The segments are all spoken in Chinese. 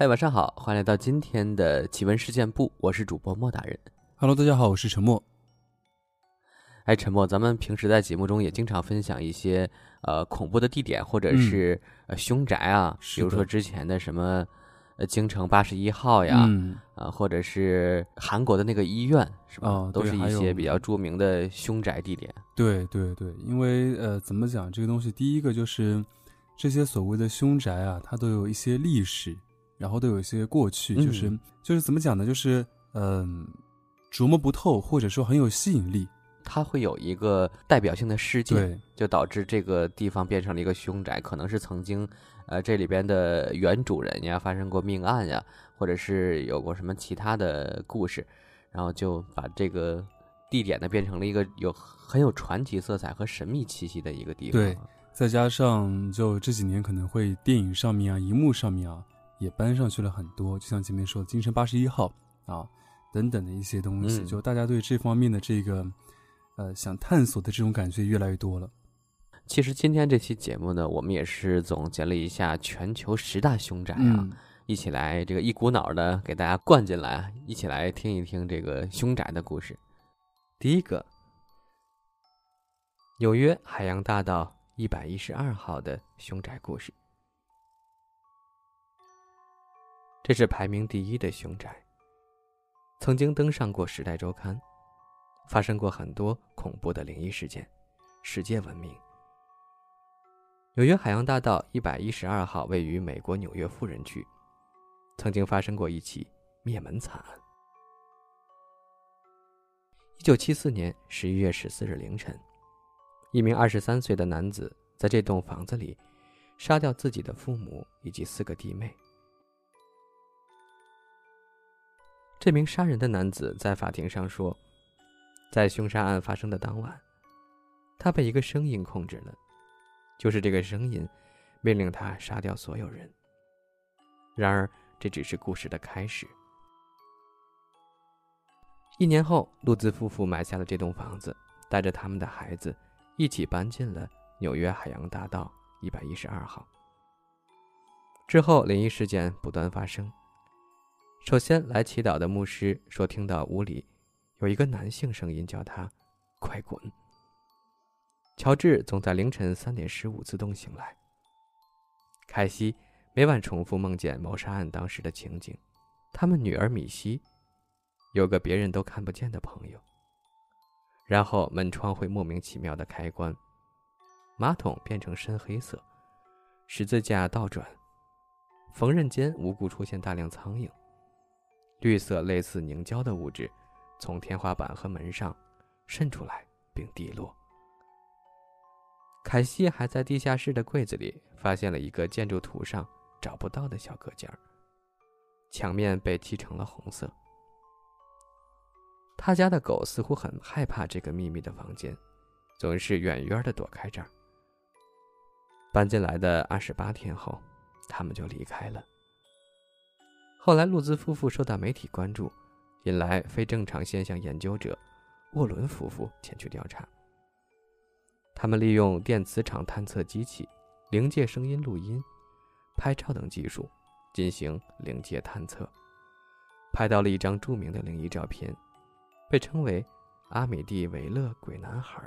嗨，晚上好，欢迎来到今天的奇闻事件部，我是主播莫大人。Hello，大家好，我是陈默。哎，陈默，咱们平时在节目中也经常分享一些呃恐怖的地点，或者嗯是、呃凶宅啊，比如说之前的什么呃京城八十一号呀，嗯，啊，或者是韩国的那个医院，是吧？哦都是一些比较著名的凶宅地点。对对对，因为呃，怎么讲这个东西？第一个就是这些所谓的凶宅啊，它都有一些历史，然后都有一些过去，就是、嗯就是怎么讲呢？就是嗯、琢磨不透，或者说很有吸引力。它会有一个代表性的事件，对就导致这个地方变成了一个凶宅，可能是曾经，呃，这里边的原主人呀发生过命案呀，或者是有过什么其他的故事，然后就把这个地点呢变成了一个有很有传奇色彩和神秘气息的一个地方。对再加上就这几年可能会电影上面啊、荧幕上面啊也搬上去了很多，就像前面说的《京城八十一号》啊等等的一些东西，嗯就大家对这方面的这个呃想探索的这种感觉越来越多了。其实今天这期节目呢，我们也是总结了一下全球十大凶宅啊，嗯，一起来这个一股脑的给大家灌进来，啊一起来听一听这个凶宅的故事。第一个，纽约海洋大道一百一十二号的凶宅故事。这是排名第一的凶宅，曾经登上过《时代周刊》，发生过很多恐怖的灵异事件，世界闻名。纽约海洋大道一百一十二号位于美国纽约富人区，曾经发生过一起灭门惨案。一九七四年十一月十四日凌晨，一名二十三岁的男子在这栋房子里杀掉自己的父母以及四个弟妹。这名杀人的男子在法庭上说，在凶杀案发生的当晚，他被一个声音控制了。就是这个声音，命令他杀掉所有人。然而，这只是故事的开始。一年后，路兹夫妇买下了这栋房子，带着他们的孩子一起搬进了纽约海洋大道一百一十二号。之后，灵异事件不断发生。首先来祈祷的牧师说，听到屋里有一个男性声音叫他“快滚”。乔治总在凌晨三点十五自动醒来。凯西每晚重复梦见谋杀案当时的情景。他们女儿米西有个别人都看不见的朋友。然后门窗会莫名其妙的开关，马桶变成深黑色，十字架倒转，缝纫间无故出现大量苍蝇，绿色类似凝胶的物质从天花板和门上渗出来并滴落。凯西还在地下室的柜子里发现了一个建筑图上找不到的小隔间儿，墙面被漆成了红色。他家的狗似乎很害怕这个秘密的房间，总是远远的躲开这儿。搬进来的二十八天后，他们就离开了。后来，路兹夫妇受到媒体关注，引来非正常现象研究者沃伦夫妇前去调查。他们利用电磁场探测机器、灵界声音录音、拍照等技术进行灵界探测，拍到了一张著名的灵异照片，被称为“阿米蒂维勒鬼男孩”。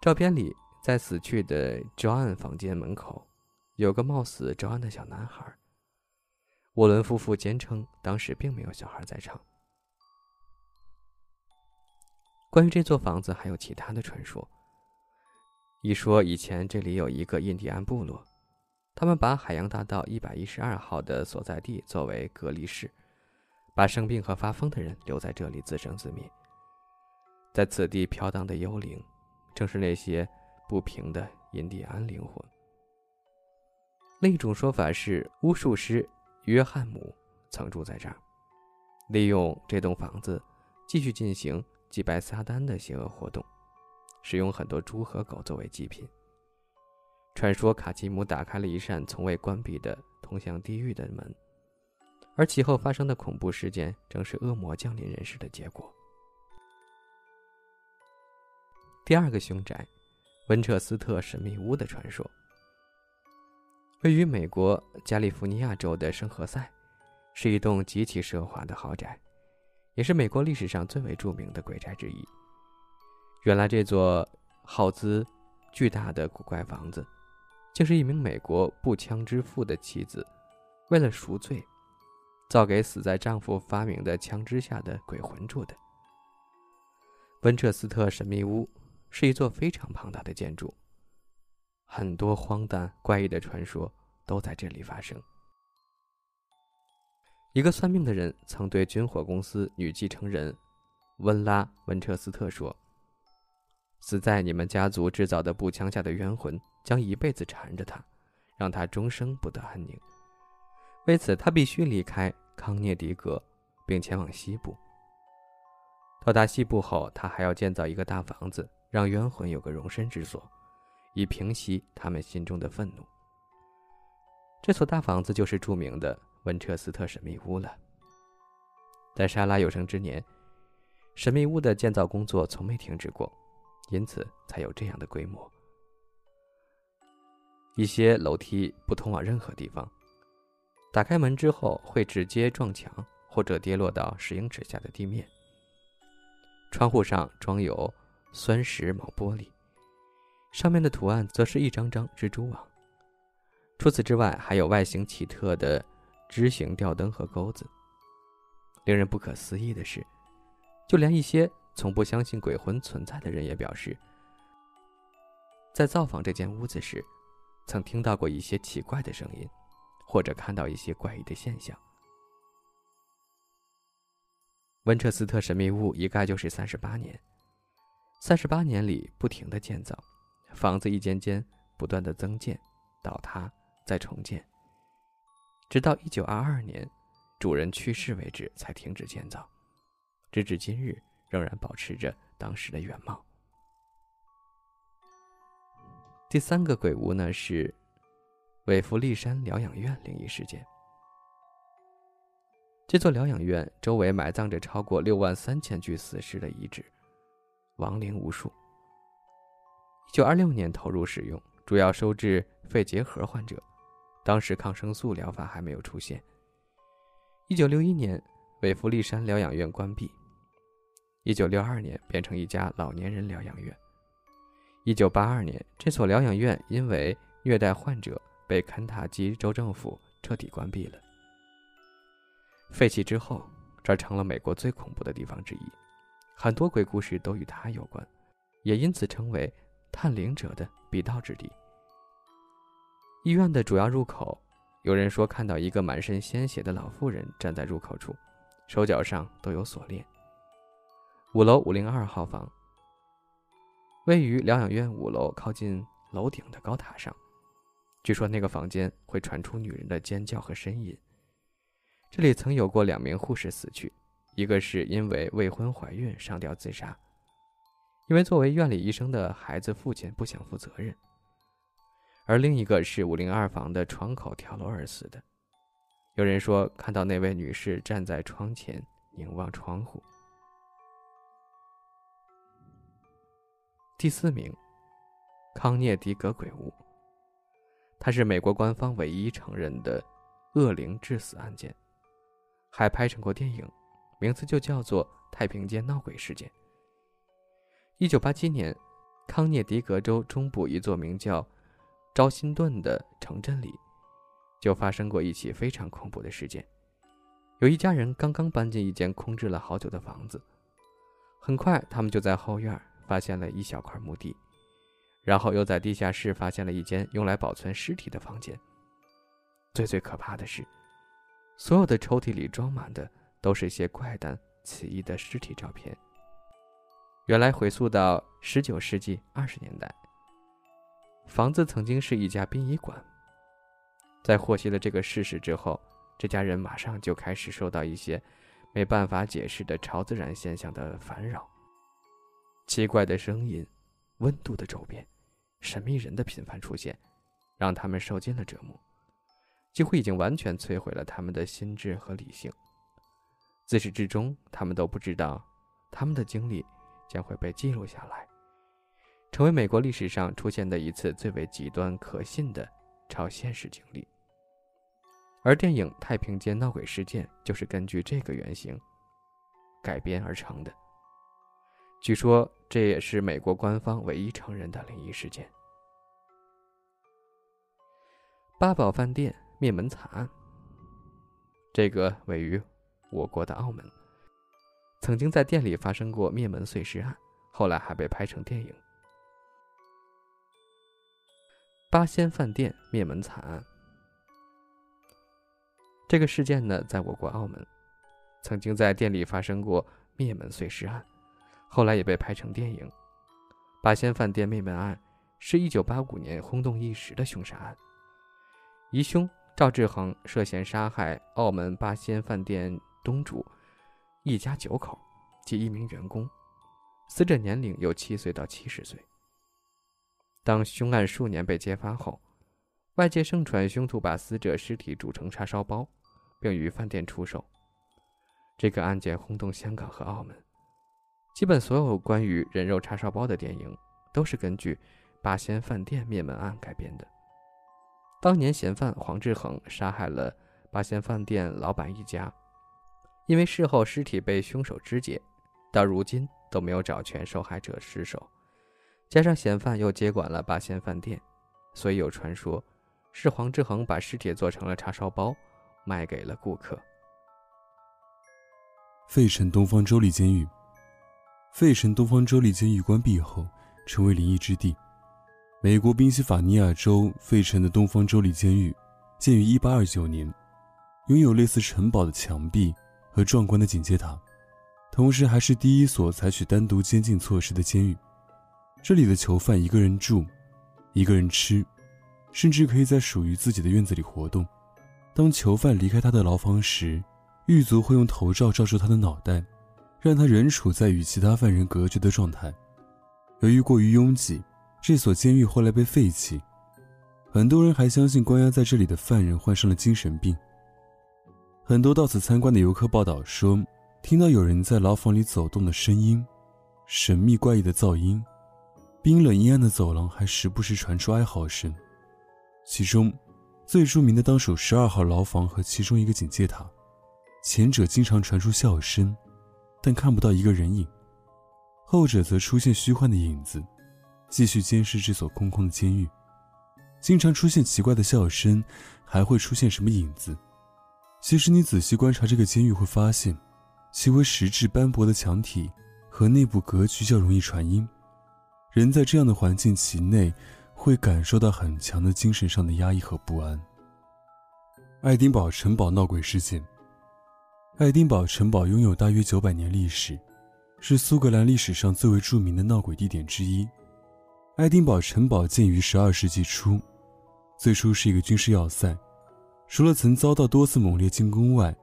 照片里，在死去的 John 房间门口，有个貌似 John 的小男孩。沃伦夫妇坚称，当时并没有小孩在场。关于这座房子还有其他的传说。一说以前这里有一个印第安部落，他们把海洋大道一百一十二号的所在地作为隔离室，把生病和发疯的人留在这里自生自灭。在此地飘荡的幽灵，正是那些不平的印第安灵魂。另一种说法是，巫术师约翰姆曾住在这儿，利用这栋房子继续进行祭拜撒旦的邪恶活动，使用很多猪和狗作为祭品。传说卡基姆打开了一扇从未关闭的通向地狱的门，而其后发生的恐怖事件正是恶魔降临人世的结果。第二个凶宅，温彻斯特神秘屋的传说。位于美国加利福尼亚州的圣何塞，是一栋极其奢华的豪宅，也是美国历史上最为著名的鬼宅之一。原来，这座耗资巨大的古怪房子，竟是一名美国步枪之父的妻子为了赎罪，造给死在丈夫发明的枪支下的鬼魂住的。温彻斯特神秘屋是一座非常庞大的建筑。很多荒诞怪异的传说都在这里发生。一个算命的人曾对军火公司女继承人温拉·温彻斯特说：“死在你们家族制造的步枪下的冤魂将一辈子缠着他，让他终生不得安宁。为此，他必须离开康涅狄格，并前往西部。到达西部后，他还要建造一个大房子，让冤魂有个容身之所。”以平息他们心中的愤怒。这所大房子就是著名的温彻斯特神秘屋了。在莎拉有生之年，神秘屋的建造工作从没停止过，因此才有这样的规模。一些楼梯不通往任何地方，打开门之后会直接撞墙或者跌落到十英尺下的地面。窗户上装有酸石毛玻璃。上面的图案则是一张张蜘蛛网。除此之外，还有外形奇特的枝形吊灯和钩子。令人不可思议的是，就连一些从不相信鬼魂存在的人也表示，在造访这间屋子时，曾听到过一些奇怪的声音，或者看到一些怪异的现象。温彻斯特神秘屋一盖就是三十八年，三十八年里不停的建造。房子一间间不断的增建、倒塌、再重建，直到一九二二年主人去世为止才停止建造，直至今日仍然保持着当时的原貌。第三个鬼屋呢是韦弗利山疗养院灵异事件。这座疗养院周围埋葬着超过六万三千具死尸的遗址，亡灵无数。一九二六年投入使用，主要收治肺结核患者。当时抗生素疗法还没有出现。一九六一年，韦弗利山疗养院关闭。一九六二年变成一家老年人疗养院。一九八二年，这所疗养院因为虐待患者，被肯塔基州政府彻底关闭了。废弃之后，这成了美国最恐怖的地方之一，很多鬼故事都与它有关，也因此成为。探灵者的必到之地。医院的主要入口，有人说看到一个满身鲜血的老妇人站在入口处，手脚上都有锁链。五楼五零二号房，位于疗养院五楼靠近楼顶的高塔上。据说那个房间会传出女人的尖叫和呻吟。这里曾有过两名护士死去，一个是因为未婚怀孕上吊自杀。因为作为院里医生的孩子，父亲不想负责任，而另一个是五零二房的窗口跳楼而死的。有人说看到那位女士站在窗前凝望窗户。第四名，康涅狄格鬼屋，它是美国官方唯一承认的恶灵致死案件，还拍成过电影，名字就叫做《太平间闹鬼事件》。一九八七年，康涅狄格州中部一座名叫昭辛顿的城镇里，就发生过一起非常恐怖的事件。有一家人刚刚搬进一间空置了好久的房子，很快他们就在后院发现了一小块墓地，然后又在地下室发现了一间用来保存尸体的房间。最最可怕的是，所有的抽屉里装满的都是些怪诞奇异的尸体照片。原来回溯到十九世纪二十年代，房子曾经是一家殡仪馆。在获悉了这个事实之后，这家人马上就开始受到一些没办法解释的超自然现象的烦扰。奇怪的声音、温度的骤变、神秘人的频繁出现，让他们受尽了折磨，几乎已经完全摧毁了他们的心智和理性。自始至终，他们都不知道他们的经历。将会被记录下来，成为美国历史上出现的一次最为极端可信的超现实经历。而电影《太平间闹鬼事件》就是根据这个原型改编而成的。据说这也是美国官方唯一承认的灵异事件。八宝饭店灭门惨案，这个位于我国的澳门，曾经在店里发生过灭门碎尸案，后来还被拍成电影。八仙饭店灭门惨案，这个事件呢，在我国澳门，曾经在店里发生过灭门碎尸案，后来也被拍成电影。八仙饭店灭门案是一九八五年轰动一时的凶杀案。疑凶赵志恒涉嫌杀害澳门八仙饭店东主一家九口及一名员工，死者年龄由七岁到七十岁。当凶案数年被揭发后，外界盛传凶徒把死者尸体煮成叉烧包，并于饭店出售。这个案件轰动香港和澳门，基本所有关于人肉叉烧包的电影都是根据八仙饭店灭门案改编的。当年嫌犯黄志恒杀害了八仙饭店老板一家，因为事后尸体被凶手肢解，到如今都没有找全受害者尸首。加上嫌犯又接管了八仙饭店，所以有传说，是黄志恒把尸体做成了叉烧包，卖给了顾客。费城东方州立监狱，费城东方州立监狱关闭后，成为灵异之地。美国宾夕法尼亚州费城的东方州立监狱，建于1829年，拥有类似城堡的墙壁和壮观的警戒塔，同时还是第一所采取单独监禁措施的监狱。这里的囚犯一个人住，一个人吃，甚至可以在属于自己的院子里活动。当囚犯离开他的牢房时，狱卒会用头罩罩住他的脑袋，让他仍处在与其他犯人隔绝的状态。由于过于拥挤。这所监狱后来被废弃，很多人还相信关押在这里的犯人患上了精神病。很多到此参观的游客报道说，听到有人在牢房里走动的声音，神秘怪异的噪音，冰冷阴暗的走廊还时不时传出哀嚎声。其中，最著名的当属十二号牢房和其中一个警戒塔，前者经常传出笑声，但看不到一个人影；后者则出现虚幻的影子。继续监视这所空空的监狱，经常出现奇怪的笑声，还会出现什么影子？其实你仔细观察这个监狱，会发现，其为石质斑驳的墙体和内部格局较容易传音。人在这样的环境其内，会感受到很强的精神上的压抑和不安。爱丁堡城堡闹鬼事件。爱丁堡城堡拥有大约九百年历史，是苏格兰历史上最为著名的闹鬼地点之一。爱丁堡城堡建于十二世纪初，最初是一个军事要塞。除了曾遭到多次猛烈进攻外，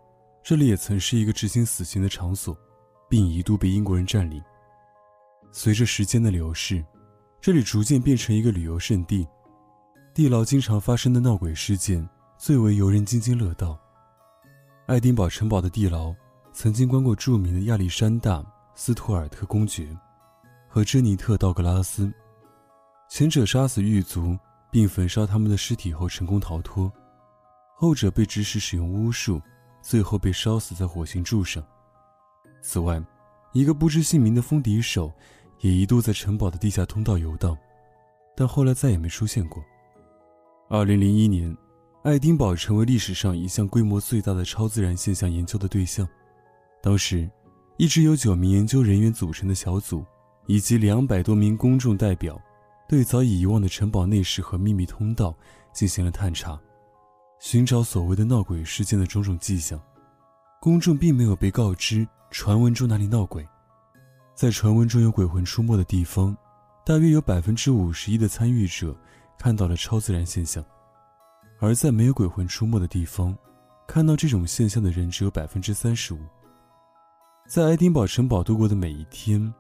这里也曾是一个执行死刑的场所，并一度被英国人占领。随着时间的流逝，这里逐渐变成一个旅游胜地。地牢经常发生的闹鬼事件最为游人津津乐道。爱丁堡城堡的地牢曾经关过著名的亚历山大·斯图尔特公爵和珍妮特·道格拉斯。前者杀死狱卒并焚烧他们的尸体后成功逃脱，后者被指使使用巫术，最后被烧死在火刑柱上。此外，一个不知姓名的风笛手也一度在城堡的地下通道游荡，但后来再也没出现过。二零零一年，爱丁堡成为历史上一项规模最大的超自然现象研究的对象。当时，一支由九名研究人员组成的小组，以及两百多名公众代表。对早已遗忘的城堡内饰和秘密通道进行了探查，寻找所谓的闹鬼事件的种种迹象。公众并没有被告知传闻中哪里闹鬼，在传闻中有鬼魂出没的地方，大约有百分之五十一的参与者看到了超自然现象；而在没有鬼魂出没的地方，看到这种现象的人只有百分之三十五。在爱丁堡城堡度过的每一天，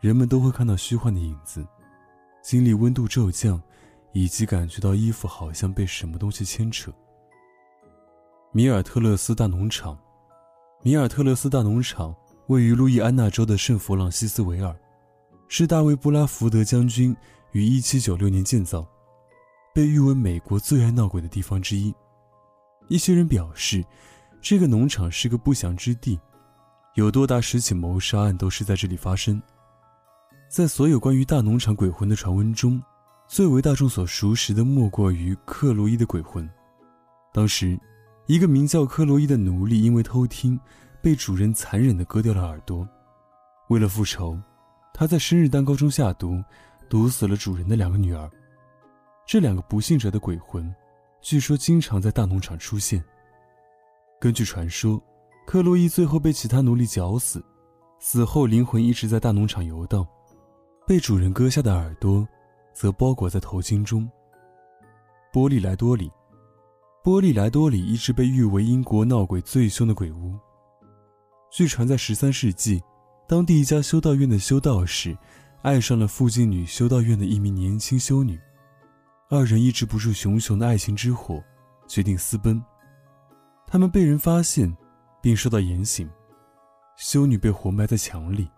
人们都会看到虚幻的影子。经历温度骤降，以及感觉到衣服好像被什么东西牵扯。米尔特勒斯大农场，米尔特勒斯大农场位于路易安那州的圣弗朗西斯维尔，是大卫布拉福德将军于1796年建造。被誉为美国最爱闹鬼的地方之一。一些人表示，这个农场是个不祥之地，有多达十起谋杀案都是在这里发生。在所有关于大农场鬼魂的传闻中，最为大众所熟识的莫过于克洛伊的鬼魂。当时，一个名叫克洛伊的奴隶因为偷听，被主人残忍地割掉了耳朵。为了复仇，他在生日蛋糕中下毒，毒死了主人的两个女儿。这两个不幸者的鬼魂，据说经常在大农场出现。根据传说，克洛伊最后被其他奴隶绞死，死后灵魂一直在大农场游荡。被主人割下的耳朵，则包裹在头巾中。波利莱多里，波利莱多里一直被誉为英国闹鬼最凶的鬼屋。据传，在十三世纪，当地一家修道院的修道士爱上了附近女修道院的一名年轻修女，二人抑制不住熊熊的爱情之火，决定私奔。他们被人发现，并受到严刑，修女被活埋在墙里。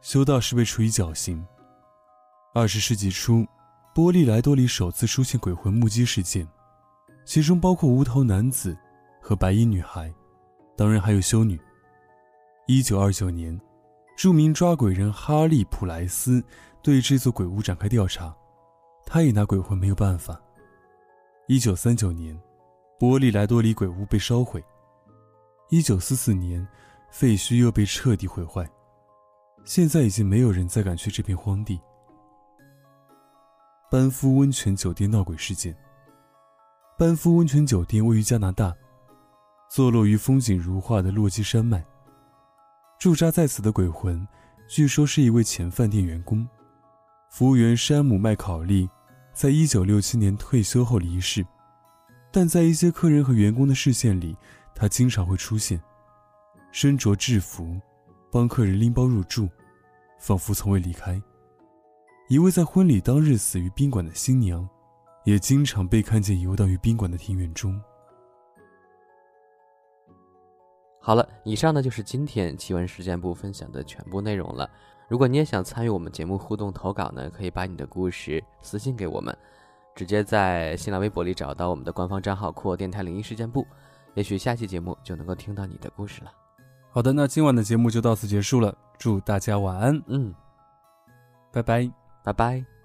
修道士被处以绞刑。二十世纪初，波利莱多里首次出现鬼魂目击事件，其中包括无头男子和白衣女孩，当然还有修女。一九二九年，著名抓鬼人哈利·普莱斯对这座鬼屋展开调查，他也拿鬼魂没有办法。一九三九年，波利莱多里鬼屋被烧毁。一九四四年，废墟又被彻底毁坏。现在已经没有人再敢去这片荒地。班夫温泉酒店闹鬼事件。班夫温泉酒店位于加拿大，坐落于风景如画的落基山脉。驻扎在此的鬼魂，据说是一位前饭店员工，服务员山姆麦考利，在一九六七年退休后离世，但在一些客人和员工的视线里，他经常会出现，身着制服。帮客人拎包入住，仿佛从未离开。一位在婚礼当日死于宾馆的新娘，也经常被看见游荡于宾馆的庭院中。好了，以上呢就是今天奇闻事件部分享的全部内容了。如果你也想参与我们节目互动投稿呢，可以把你的故事私信给我们，直接在新浪微博里找到我们的官方账号“酷我电台灵异事件部”，也许下期节目就能够听到你的故事了。好的，那今晚的节目就到此结束了。祝大家晚安，嗯，拜拜，拜拜。